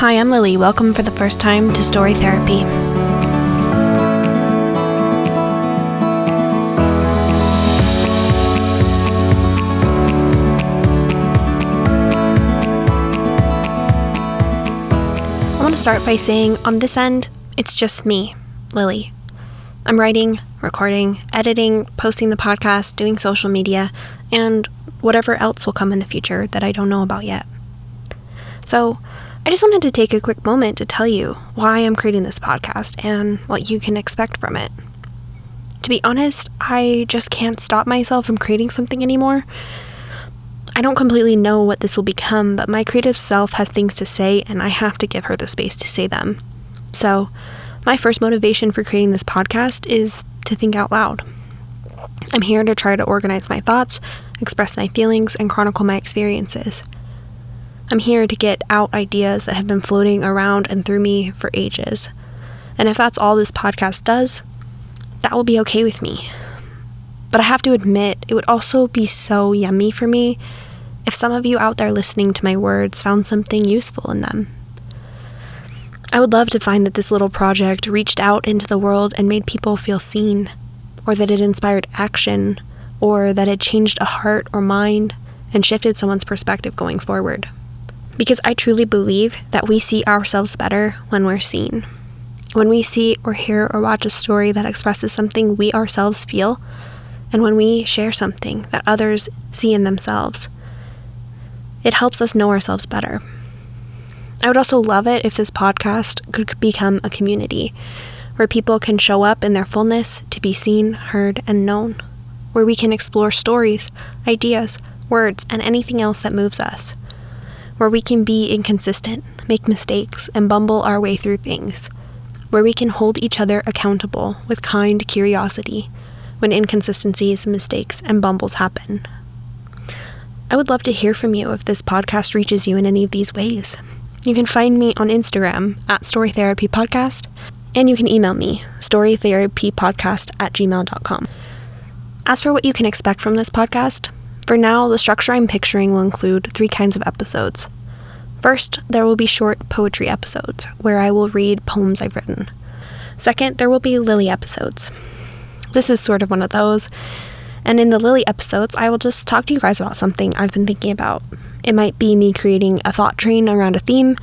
Hi, I'm Lily. Welcome for the first time to Story Therapy. I want to start by saying on this end, it's just me, Lily. I'm writing, recording, editing, posting the podcast, doing social media, and whatever else will come in the future that I don't know about yet. So, I just wanted to take a quick moment to tell you why I'm creating this podcast and what you can expect from it. To be honest, I just can't stop myself from creating something anymore. I don't completely know what this will become, but my creative self has things to say, and I have to give her the space to say them. So, my first motivation for creating this podcast is to think out loud. I'm here to try to organize my thoughts, express my feelings, and chronicle my experiences. I'm here to get out ideas that have been floating around and through me for ages. And if that's all this podcast does, that will be okay with me. But I have to admit, it would also be so yummy for me if some of you out there listening to my words found something useful in them. I would love to find that this little project reached out into the world and made people feel seen, or that it inspired action, or that it changed a heart or mind and shifted someone's perspective going forward because I truly believe that we see ourselves better when we're seen. When we see or hear or watch a story that expresses something we ourselves feel, and when we share something that others see in themselves, it helps us know ourselves better. I would also love it if this podcast could become a community where people can show up in their fullness to be seen, heard, and known, where we can explore stories, ideas, words, and anything else that moves us where we can be inconsistent, make mistakes, and bumble our way through things, where we can hold each other accountable with kind curiosity when inconsistencies, mistakes, and bumbles happen. I would love to hear from you if this podcast reaches you in any of these ways. You can find me on Instagram at Story Therapy Podcast, and you can email me, storytherapypodcast at gmail.com. As for what you can expect from this podcast, for now, the structure I'm picturing will include three kinds of episodes. First, there will be short poetry episodes, where I will read poems I've written. Second, there will be Lily episodes. This is sort of one of those. And in the Lily episodes, I will just talk to you guys about something I've been thinking about. It might be me creating a thought train around a theme.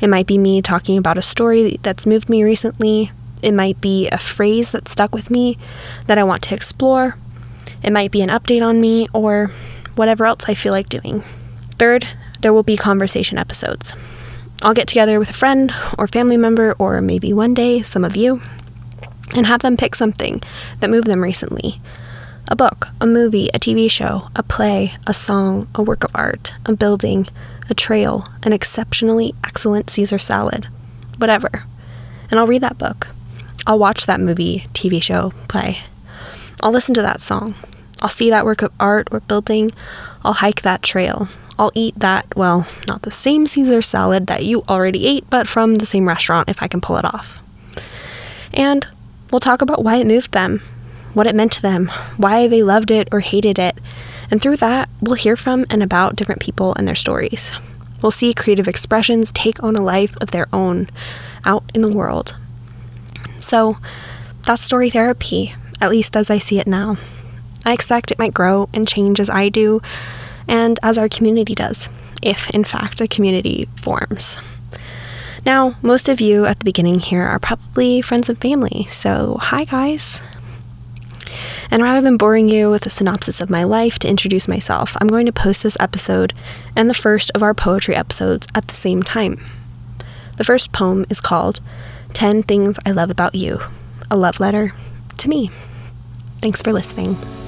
It might be me talking about a story that's moved me recently. It might be a phrase that stuck with me that I want to explore. It might be an update on me or whatever else I feel like doing. Third, there will be conversation episodes. I'll get together with a friend or family member, or maybe one day some of you, and have them pick something that moved them recently a book, a movie, a TV show, a play, a song, a work of art, a building, a trail, an exceptionally excellent Caesar salad, whatever. And I'll read that book. I'll watch that movie, TV show, play. I'll listen to that song. I'll see that work of art or building. I'll hike that trail. I'll eat that, well, not the same Caesar salad that you already ate, but from the same restaurant if I can pull it off. And we'll talk about why it moved them, what it meant to them, why they loved it or hated it. And through that, we'll hear from and about different people and their stories. We'll see creative expressions take on a life of their own out in the world. So, that's story therapy, at least as I see it now. I expect it might grow and change as I do, and as our community does, if in fact a community forms. Now, most of you at the beginning here are probably friends and family, so hi guys. And rather than boring you with a synopsis of my life to introduce myself, I'm going to post this episode and the first of our poetry episodes at the same time. The first poem is called 10 Things I Love About You, a love letter to me. Thanks for listening.